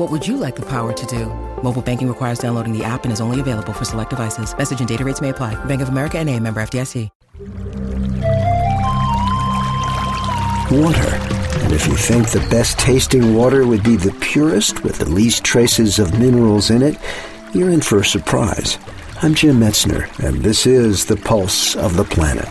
What would you like the power to do? Mobile banking requires downloading the app and is only available for select devices. Message and data rates may apply. Bank of America and a member FDIC. Water. And if you think the best tasting water would be the purest with the least traces of minerals in it, you're in for a surprise. I'm Jim Metzner, and this is The Pulse of the Planet.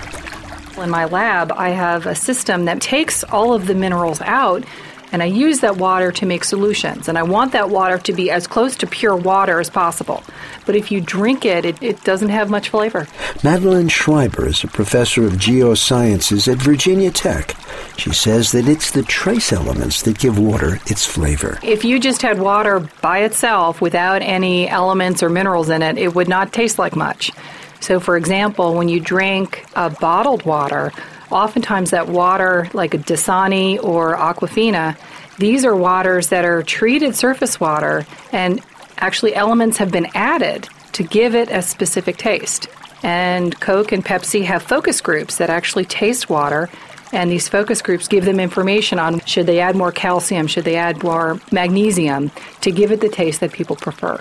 In my lab, I have a system that takes all of the minerals out and I use that water to make solutions. And I want that water to be as close to pure water as possible. But if you drink it, it, it doesn't have much flavor. Madeline Schreiber is a professor of geosciences at Virginia Tech. She says that it's the trace elements that give water its flavor. If you just had water by itself without any elements or minerals in it, it would not taste like much. So, for example, when you drink a bottled water, oftentimes that water, like a Dasani or Aquafina, these are waters that are treated surface water, and actually elements have been added to give it a specific taste. And Coke and Pepsi have focus groups that actually taste water, and these focus groups give them information on should they add more calcium, should they add more magnesium to give it the taste that people prefer.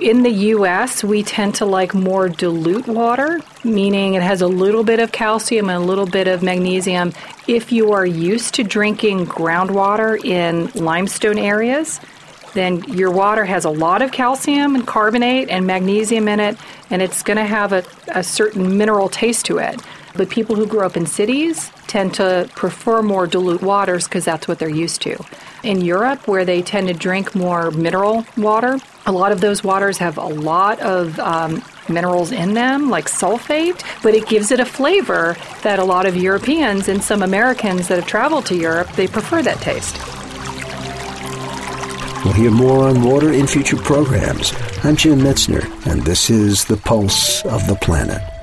In the US, we tend to like more dilute water, meaning it has a little bit of calcium and a little bit of magnesium. If you are used to drinking groundwater in limestone areas, then your water has a lot of calcium and carbonate and magnesium in it, and it's going to have a, a certain mineral taste to it. But people who grow up in cities tend to prefer more dilute waters because that's what they're used to. In Europe, where they tend to drink more mineral water, a lot of those waters have a lot of um, minerals in them, like sulfate, but it gives it a flavor that a lot of Europeans and some Americans that have traveled to Europe, they prefer that taste. We'll hear more on water in future programs. I'm Jim Metzner, and this is The Pulse of the Planet.